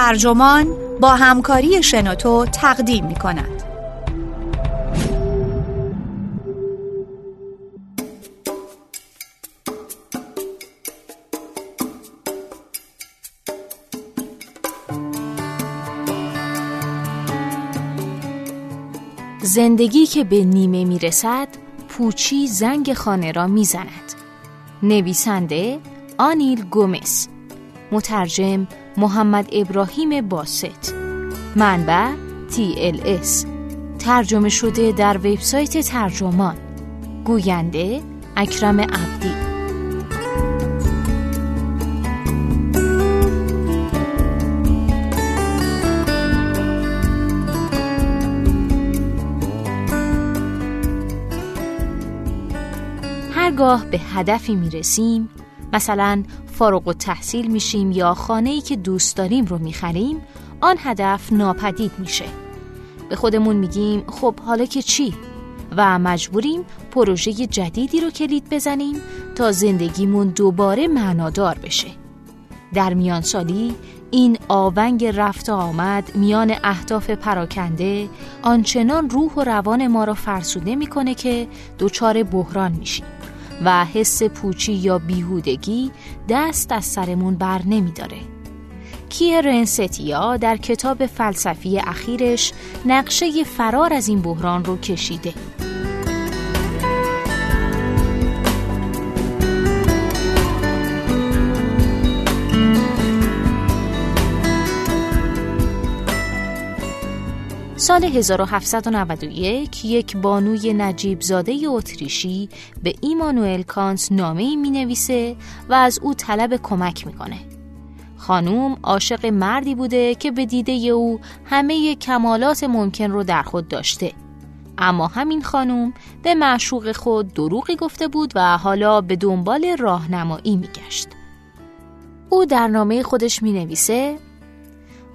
ترجمان با همکاری شنوتو تقدیم می کند. زندگی که به نیمه می رسد پوچی زنگ خانه را می زند. نویسنده آنیل گومس مترجم محمد ابراهیم باست منبع TLS ترجمه شده در وبسایت ترجمان. گوینده اکرم عبدی. هرگاه به هدفی می رسیم مثلا فارغ و تحصیل میشیم یا خانه ای که دوست داریم رو می‌خریم آن هدف ناپدید میشه. به خودمون میگیم خب حالا که چی؟ و مجبوریم پروژه جدیدی رو کلید بزنیم تا زندگیمون دوباره معنادار بشه. در میان سالی این آونگ رفت آمد میان اهداف پراکنده آنچنان روح و روان ما را فرسوده می‌کنه که دچار بحران میشیم. و حس پوچی یا بیهودگی دست از سرمون بر نمی داره. کیه رنستیا در کتاب فلسفی اخیرش نقشه فرار از این بحران رو کشیده. سال 1791 یک بانوی نجیب زاده اتریشی به ایمانوئل کانت نامه می نویسه و از او طلب کمک می‌کنه. خانوم عاشق مردی بوده که به دیده او همه کمالات ممکن رو در خود داشته. اما همین خانوم به معشوق خود دروغی گفته بود و حالا به دنبال راهنمایی میگشت. او در نامه خودش می نویسه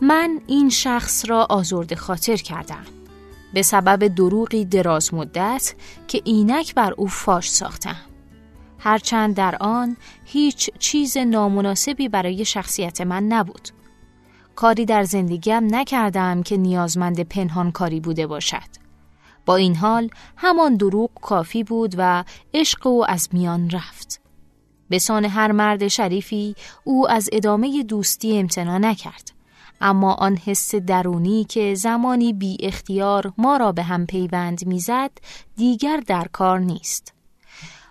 من این شخص را آزرده خاطر کردم. به سبب دروغی دراز مدت که اینک بر او فاش ساختم. هرچند در آن هیچ چیز نامناسبی برای شخصیت من نبود. کاری در زندگیم نکردم که نیازمند پنهان کاری بوده باشد. با این حال همان دروغ کافی بود و عشق او از میان رفت. به سان هر مرد شریفی او از ادامه دوستی امتنا نکرد. اما آن حس درونی که زمانی بی اختیار ما را به هم پیوند می‌زد دیگر در کار نیست.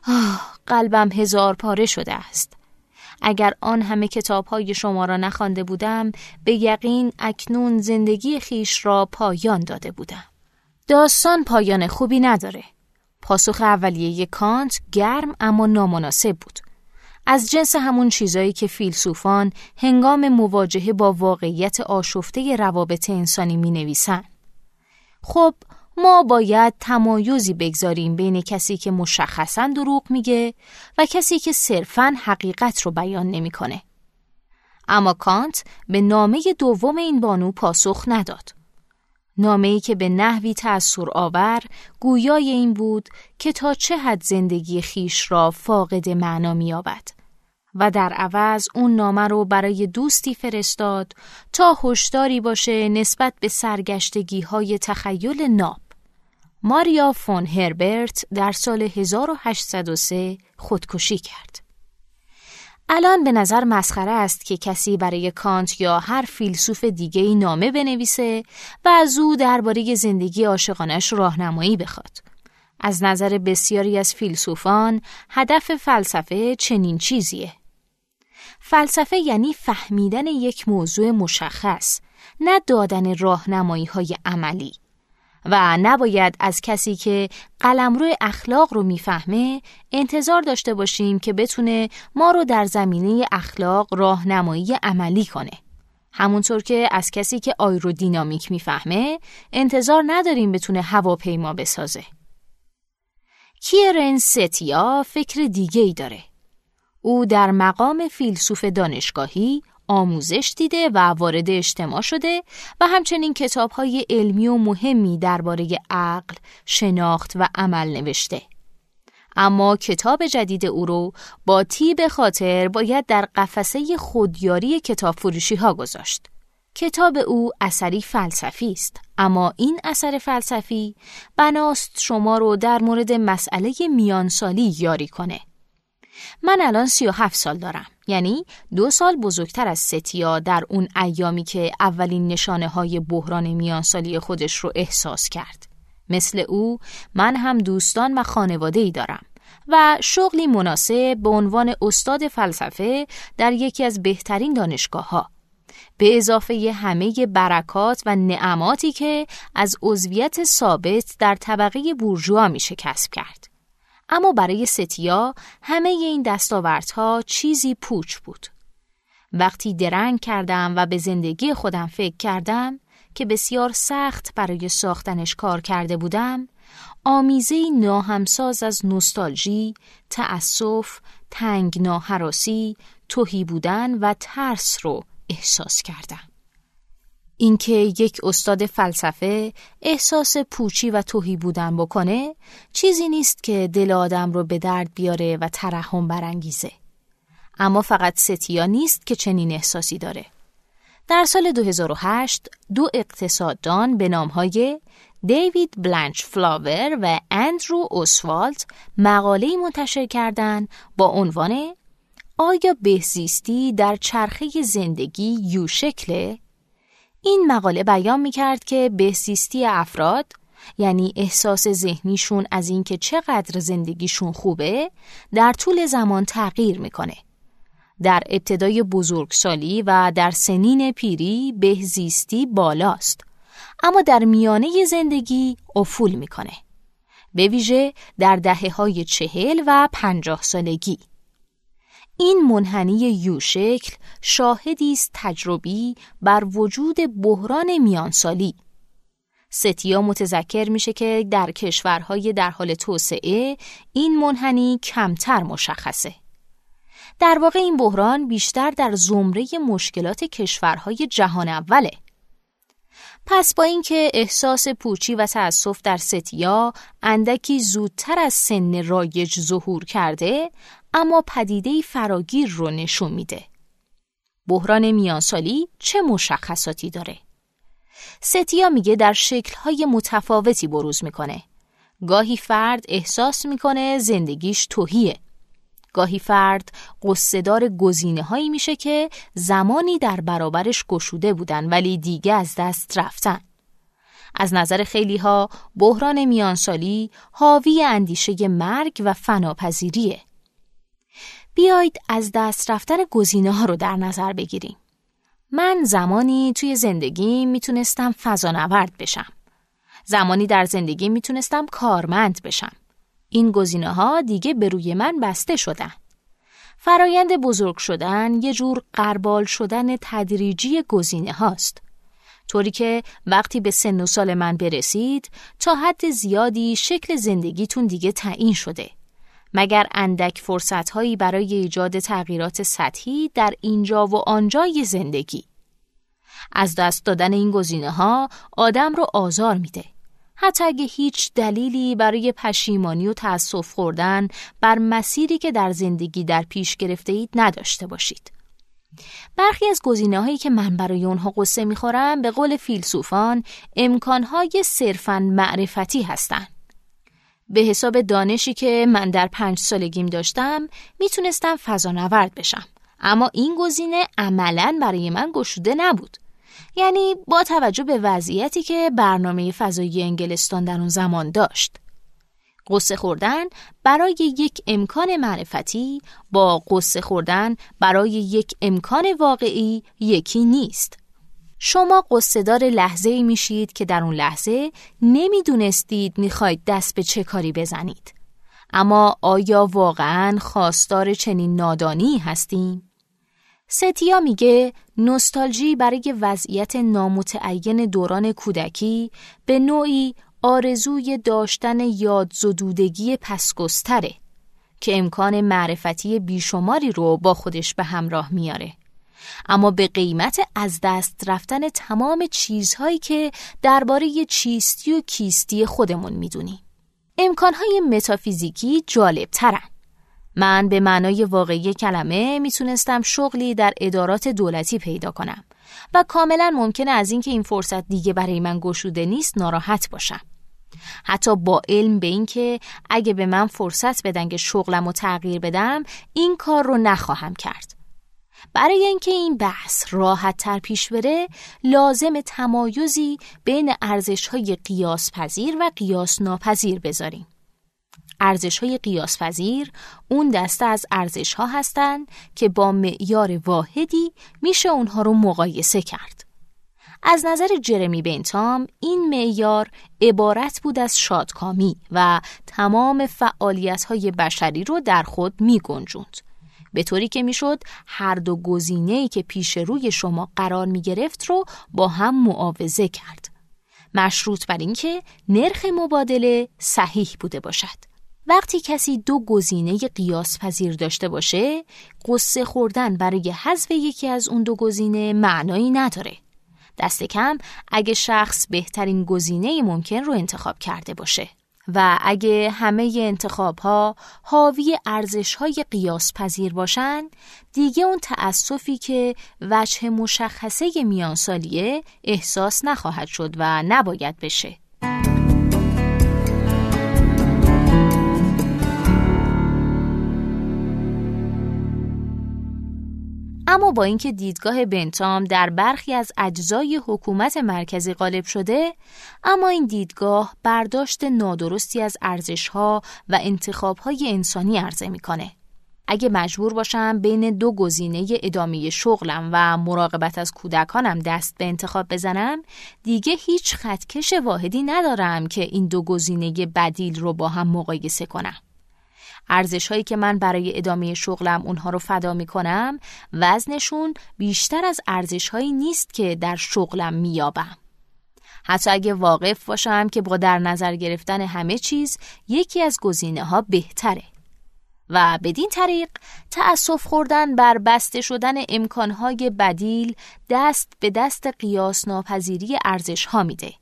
آه قلبم هزار پاره شده است. اگر آن همه کتاب های شما را نخوانده بودم به یقین اکنون زندگی خیش را پایان داده بودم. داستان پایان خوبی نداره. پاسخ اولیه کانت گرم اما نامناسب بود. از جنس همون چیزایی که فیلسوفان هنگام مواجهه با واقعیت آشفته روابط انسانی می نویسن. خب ما باید تمایزی بگذاریم بین کسی که مشخصا دروغ میگه و کسی که صرفا حقیقت رو بیان نمی‌کنه. اما کانت به نامه دوم این بانو پاسخ نداد. نامه ای که به نحوی تأثیر آور گویای این بود که تا چه حد زندگی خیش را فاقد معنا می‌یابد و در عوض اون نامه رو برای دوستی فرستاد تا هشداری باشه نسبت به سرگشتگی های تخیل ناب. ماریا فون هربرت در سال 1803 خودکشی کرد. الان به نظر مسخره است که کسی برای کانت یا هر فیلسوف دیگه ای نامه بنویسه و از او درباره زندگی عاشقانش راهنمایی بخواد. از نظر بسیاری از فیلسوفان هدف فلسفه چنین چیزیه. فلسفه یعنی فهمیدن یک موضوع مشخص، نه دادن راهنمایی های عملی. و نباید از کسی که قلمرو اخلاق رو می‌فهمه انتظار داشته باشیم که بتونه ما رو در زمینه اخلاق راهنمایی عملی کنه. همونطور که از کسی که آیرودینامیک می‌فهمه انتظار نداریم بتونه هواپیما بسازه. کیرن ستیا فکر دیگه ای داره. او در مقام فیلسوف دانشگاهی آموزش دیده و وارد اجتماع شده و همچنین کتابهای علمی و مهمی درباره عقل، شناخت و عمل نوشته. اما کتاب جدید او رو با تیب خاطر باید در قفسه خودیاری کتاب فروشی ها گذاشت. کتاب او اثری فلسفی است اما این اثر فلسفی بناست شما رو در مورد مسئله میانسالی یاری کنه من الان سی و هفت سال دارم یعنی دو سال بزرگتر از ستیا در اون ایامی که اولین نشانه های بحران میانسالی خودش رو احساس کرد مثل او من هم دوستان و خانواده ای دارم و شغلی مناسب به عنوان استاد فلسفه در یکی از بهترین دانشگاه ها به اضافه همه برکات و نعماتی که از عضویت ثابت در طبقه بورژوا میشه کسب کرد. اما برای ستیا همه این دستاوردها چیزی پوچ بود. وقتی درنگ کردم و به زندگی خودم فکر کردم که بسیار سخت برای ساختنش کار کرده بودم، آمیزه ناهمساز از نوستالژی، تأسف، تنگ ناهراسی، توهی بودن و ترس رو احساس کردم. اینکه یک استاد فلسفه احساس پوچی و توهی بودن بکنه چیزی نیست که دل آدم رو به درد بیاره و ترحم برانگیزه. اما فقط ستیا نیست که چنین احساسی داره. در سال 2008 دو اقتصاددان به نامهای دیوید بلانچ فلاور و اندرو اوسوالت مقاله منتشر کردند با عنوان آیا بهزیستی در چرخه زندگی یو شکله؟ این مقاله بیان می کرد که بهزیستی افراد یعنی احساس ذهنیشون از اینکه چقدر زندگیشون خوبه در طول زمان تغییر می‌کنه. در ابتدای بزرگسالی و در سنین پیری بهزیستی بالاست اما در میانه زندگی افول می‌کنه. به ویژه در دهه های چهل و پنجاه سالگی. این منحنی یو شکل شاهدی است تجربی بر وجود بحران میانسالی. ستیا متذکر میشه که در کشورهای در حال توسعه این منحنی کمتر مشخصه. در واقع این بحران بیشتر در زمره مشکلات کشورهای جهان اوله. پس با اینکه احساس پوچی و تأسف در ستیا اندکی زودتر از سن رایج ظهور کرده اما پدیده فراگیر رو نشون میده. بحران میانسالی چه مشخصاتی داره؟ ستیا میگه در شکلهای متفاوتی بروز می‌کنه. گاهی فرد احساس می‌کنه زندگیش توهیه. گاهی فرد قصدار گزینه هایی میشه که زمانی در برابرش گشوده بودن ولی دیگه از دست رفتن. از نظر خیلی ها بحران میانسالی حاوی اندیشه مرگ و فناپذیریه. بیایید از دست رفتن گزینه ها رو در نظر بگیریم. من زمانی توی زندگی می‌تونستم فضانورد بشم. زمانی در زندگی می‌تونستم کارمند بشم. این گزینه ها دیگه به روی من بسته شدن. فرایند بزرگ شدن یه جور قربال شدن تدریجی گزینه هاست. طوری که وقتی به سن و سال من برسید تا حد زیادی شکل زندگیتون دیگه تعیین شده. مگر اندک فرصتهایی برای ایجاد تغییرات سطحی در اینجا و آنجای زندگی. از دست دادن این گزینه ها آدم رو آزار میده. حتی اگه هیچ دلیلی برای پشیمانی و تأسف خوردن بر مسیری که در زندگی در پیش گرفته اید نداشته باشید. برخی از گزینه هایی که من برای اونها قصه می‌خورم به قول فیلسوفان امکانهای صرفا معرفتی هستند. به حساب دانشی که من در پنج سالگیم داشتم می‌تونستم فضانورد بشم اما این گزینه عملا برای من گشوده نبود یعنی با توجه به وضعیتی که برنامه فضایی انگلستان در اون زمان داشت قصه خوردن برای یک امکان معرفتی با قصه خوردن برای یک امکان واقعی یکی نیست شما قصدار لحظه ای میشید که در اون لحظه نمی‌دونستید می‌خواید دست به چه کاری بزنید. اما آیا واقعا خواستار چنین نادانی هستیم؟ ستیا میگه نوستالژی برای وضعیت نامتعین دوران کودکی به نوعی آرزوی داشتن یادزدودگی پسگستره که امکان معرفتی بیشماری رو با خودش به همراه میاره. اما به قیمت از دست رفتن تمام چیزهایی که درباره چیستی و کیستی خودمون می‌دونیم. امکانهای متافیزیکی جالب ترن. من به معنای واقعی کلمه می‌تونستم شغلی در ادارات دولتی پیدا کنم و کاملا ممکنه از اینکه این فرصت دیگه برای من گشوده نیست ناراحت باشم. حتی با علم به اینکه اگه به من فرصت بدن که شغلم رو تغییر بدم این کار رو نخواهم کرد. برای اینکه این بحث راحت تر پیش بره لازم تمایزی بین ارزش های قیاس پذیر و قیاس ناپذیر بذاریم. ارزش های قیاس پذیر اون دسته از ارزش ها هستند که با معیار واحدی میشه اونها رو مقایسه کرد. از نظر جرمی بنتام این معیار عبارت بود از شادکامی و تمام فعالیت های بشری رو در خود می گنجوند. به طوری که می‌شد هر دو گزینه‌ای که پیش روی شما قرار می گرفت رو با هم معاوضه کرد. مشروط بر اینکه نرخ مبادله صحیح بوده باشد. وقتی کسی دو گزینه قیاس پذیر داشته باشه، قصه خوردن برای حذف یکی از اون دو گزینه معنایی نداره. دست کم اگه شخص بهترین گزینه ممکن رو انتخاب کرده باشه. و اگه همه انتخاب ها حاوی ارزش های قیاس پذیر باشن دیگه اون تأسفی که وجه مشخصه میانسالیه احساس نخواهد شد و نباید بشه. اما با اینکه دیدگاه بنتام در برخی از اجزای حکومت مرکزی غالب شده اما این دیدگاه برداشت نادرستی از ارزشها و انتخابهای انسانی عرضه می‌کنه. اگه مجبور باشم بین دو گزینه ادامه شغلم و مراقبت از کودکانم دست به انتخاب بزنم دیگه هیچ خطکش واحدی ندارم که این دو گزینه بدیل رو با هم مقایسه کنم. ارزش هایی که من برای ادامه شغلم اونها رو فدا می کنم وزنشون بیشتر از ارزش هایی نیست که در شغلم میابم. حتی اگه واقف باشم که با در نظر گرفتن همه چیز یکی از گزینه ها بهتره. و بدین طریق تأسف خوردن بر بسته شدن امکانهای بدیل دست به دست قیاس ناپذیری ارزش ها میده.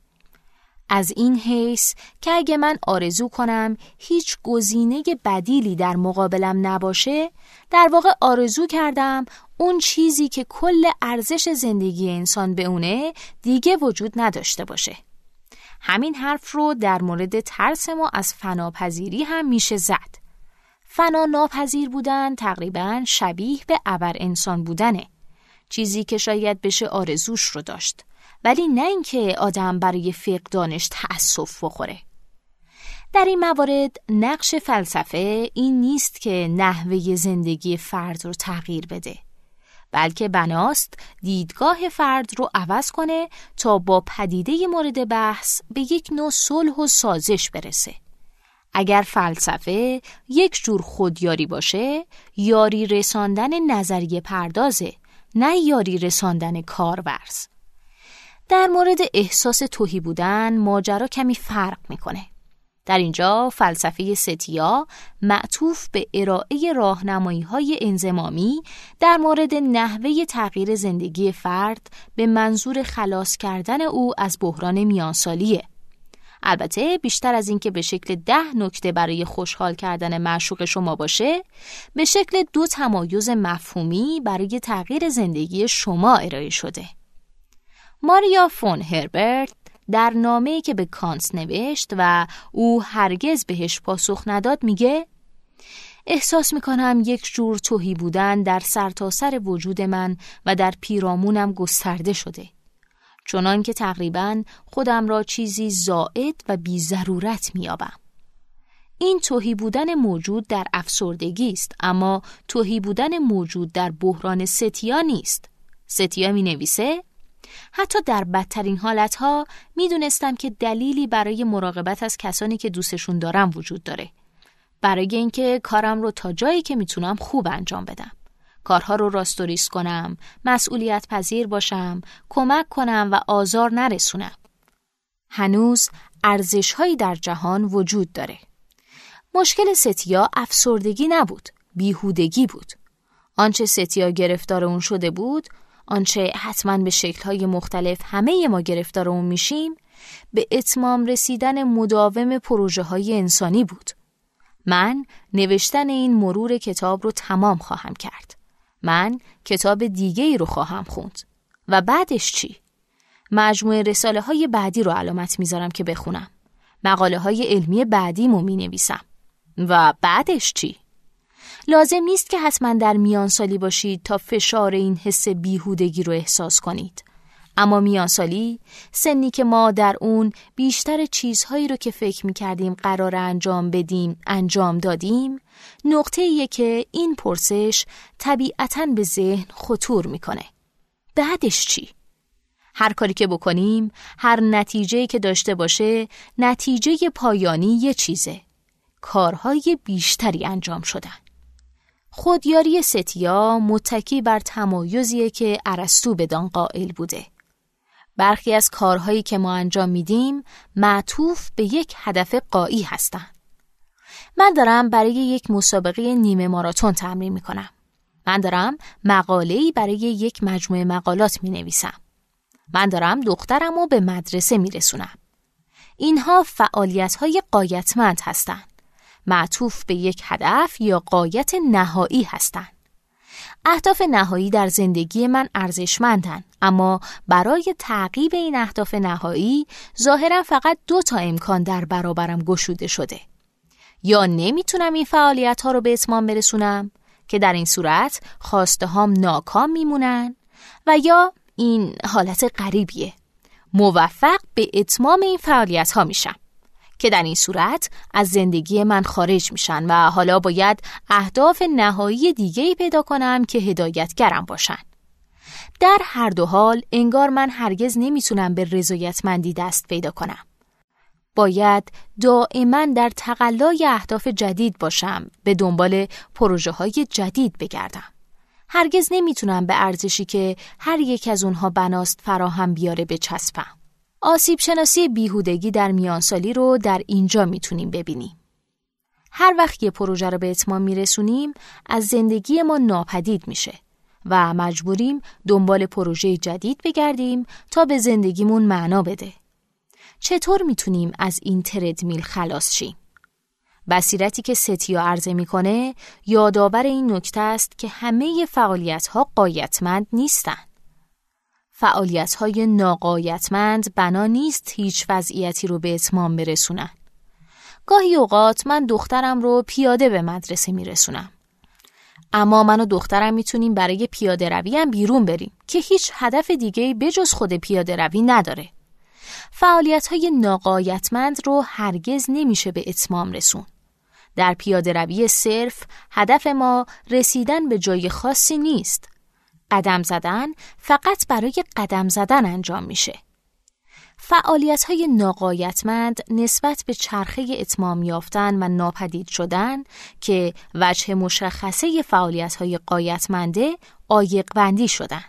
از این حیث که اگه من آرزو کنم هیچ گزینه بدیلی در مقابلم نباشه در واقع آرزو کردم اون چیزی که کل ارزش زندگی انسان به اونه دیگه وجود نداشته باشه. همین حرف رو در مورد ترس ما از فناپذیری هم میشه زد. فنا ناپذیر بودن تقریبا شبیه به ابر انسان بودنه. چیزی که شاید بشه آرزوش رو داشت. ولی نه اینکه آدم برای فقدانش تأسف بخوره. در این موارد نقش فلسفه این نیست که نحوه زندگی فرد رو تغییر بده بلکه بناست دیدگاه فرد رو عوض کنه تا با پدیده مورد بحث به یک نوع صلح و سازش برسه اگر فلسفه یک جور خودیاری باشه یاری رساندن نظریه پردازه نه یاری رساندن کارورز در مورد احساس توهی بودن ماجرا کمی فرق می‌کنه. در اینجا فلسفه ستیا معطوف به ارائه راهنمایی های انزمامی در مورد نحوه تغییر زندگی فرد به منظور خلاص کردن او از بحران میانسالیه. البته بیشتر از اینکه به شکل ده نکته برای خوشحال کردن معشوق شما باشه به شکل دو تمایز مفهومی برای تغییر زندگی شما ارائه شده. ماریا فون هربرت در نامه‌ای که به کانت نوشت و او هرگز بهش پاسخ نداد میگه احساس می‌کنم یک جور توهی بودن در سرتاسر سر وجود من و در پیرامونم گسترده شده. چنان که تقریبا خودم را چیزی زائد و بی ضرورت میابم این توهی بودن موجود در افسردگی است اما توهی بودن موجود در بحران ستیا نیست. ستیا می نویسه حتی در بدترین حالتها می‌دونستم که دلیلی برای مراقبت از کسانی که دوستشون دارم وجود داره. برای اینکه کارم رو تا جایی که می‌تونم خوب انجام بدم. کارها رو راستوریس کنم، مسئولیت پذیر باشم، کمک کنم و آزار نرسونم. هنوز ارزشهایی در جهان وجود داره. مشکل ستیا افسردگی نبود، بیهودگی بود. آنچه ستیا گرفتار اون شده بود آنچه حتما به شکلهای مختلف همه ما گرفتار اون میشیم به اتمام رسیدن مداوم پروژه های انسانی بود. من نوشتن این مرور کتاب رو تمام خواهم کرد. من کتاب دیگه ای رو خواهم خوند. و بعدش چی؟ مجموعه رساله های بعدی رو علامت می‌ذارم که بخونم. مقاله های علمی بعدیمو می نویسم. و بعدش چی؟ لازم نیست که حتما در میان سالی باشید تا فشار این حس بیهودگی رو احساس کنید. اما میان سالی سنی که ما در اون بیشتر چیزهایی رو که فکر می کردیم قرار انجام بدیم انجام دادیم نقطه ایه که این پرسش طبیعتا به ذهن خطور می‌کنه. بعدش چی؟ هر کاری که بکنیم هر نتیجه که داشته باشه نتیجه پایانی یه چیزه کارهای بیشتری انجام شدن خودیاری ستیا متکی بر تمایزیه که ارسطو بدان قائل بوده برخی از کارهایی که ما انجام میدیم معطوف به یک هدف قایی هستند من دارم برای یک مسابقه نیمه ماراتون تمرین می‌کنم من دارم مقاله‌ای برای یک مجموعه مقالات می نویسم. من دارم دخترم رو به مدرسه می رسونم. اینها فعالیت های قایتمند هستند. معطوف به یک هدف یا قایت نهایی هستند. اهداف نهایی در زندگی من ارزشمندن اما برای تعقیب این اهداف نهایی ظاهرا فقط دو تا امکان در برابرم گشوده شده. یا نمی‌تونم این فعالیت ها رو به اتمام برسونم که در این صورت خواسته هام ناکام میمونن و یا این حالت غریبیه. موفق به اتمام این فعالیت ها میشم. که در این صورت از زندگی من خارج میشن و حالا باید اهداف نهایی دیگه پیدا کنم که هدایتگرم باشن. در هر دو حال انگار من هرگز نمی‌تونم به رضایتمندی دست پیدا کنم. باید دائما در تقلای اهداف جدید باشم به دنبال پروژه های جدید بگردم. هرگز نمی‌تونم به ارزشی که هر یک از اونها بناست فراهم بیاره بچسبم. آسیب شناسی بیهودگی در میانسالی رو در اینجا می‌تونیم ببینیم هر وقت یه پروژه رو به اتمام میرسونیم از زندگی ما ناپدید میشه و مجبوریم دنبال پروژه جدید بگردیم تا به زندگیمون معنا بده چطور می‌تونیم از این تردمیل خلاص شیم؟ بصیرتی که ستیا عرضه می‌کنه یادآور این نکته است که همه فعالیت ها قایتمند نیستند. فعالیت های ناقایتمند بنا نیست هیچ وضعیتی رو به اتمام برسونن. گاهی اوقات من دخترم رو پیاده به مدرسه میرسونم. اما من و دخترم می‌تونیم برای پیاده روی هم بیرون بریم که هیچ هدف دیگه بجز خود پیاده روی نداره. فعالیت های ناقایتمند رو هرگز نمیشه به اتمام رسون. در پیاده روی صرف هدف ما رسیدن به جای خاصی نیست. قدم زدن فقط برای قدم زدن انجام میشه. فعالیت های ناقایتمند نسبت به چرخه اتمام یافتن و ناپدید شدن که وجه مشخصه فعالیت های قایتمنده آیق بندی شدن.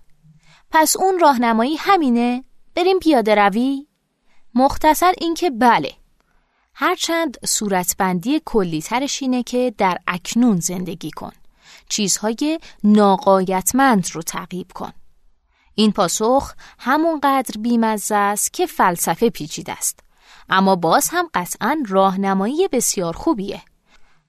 پس اون راهنمایی همینه؟ بریم پیاده روی؟ مختصر اینکه بله هرچند صورتبندی کلی ترش اینه که در اکنون زندگی کن چیزهای ناقایتمند رو تعقیب کن. این پاسخ همونقدر بیمزه است که فلسفه پیچیده است. اما باز هم قطعا راهنمایی بسیار خوبیه.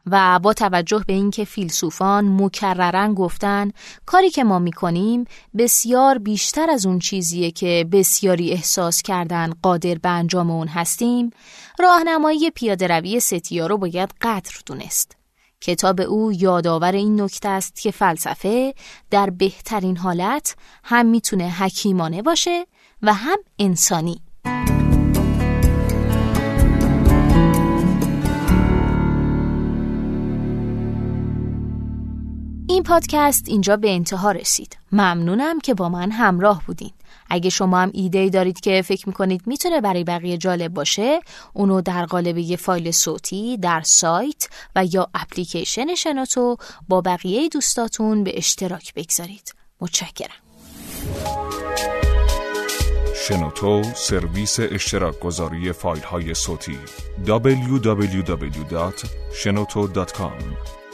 و با توجه به اینکه فیلسوفان مکررن گفتن کاری که ما می‌کنیم بسیار بیشتر از اون چیزیه که بسیاری احساس کردن قادر به انجام اون هستیم راهنمایی پیاده روی ستیا رو باید قدر دونست. کتاب او یادآور این نکته است که فلسفه در بهترین حالت هم می‌تونه حکیمانه باشه و هم انسانی این پادکست اینجا به انتها رسید. ممنونم که با من همراه بودین. اگه شما هم ایده دارید که فکر می‌کنید می‌تونه برای بقیه جالب باشه اونو در قالب یه فایل صوتی در سایت و یا اپلیکیشن شنوتو با بقیه دوستاتون به اشتراک بگذارید. متشکرم. شنوتو سرویس اشتراک گذاری فایل های صوتی www.shenoto.com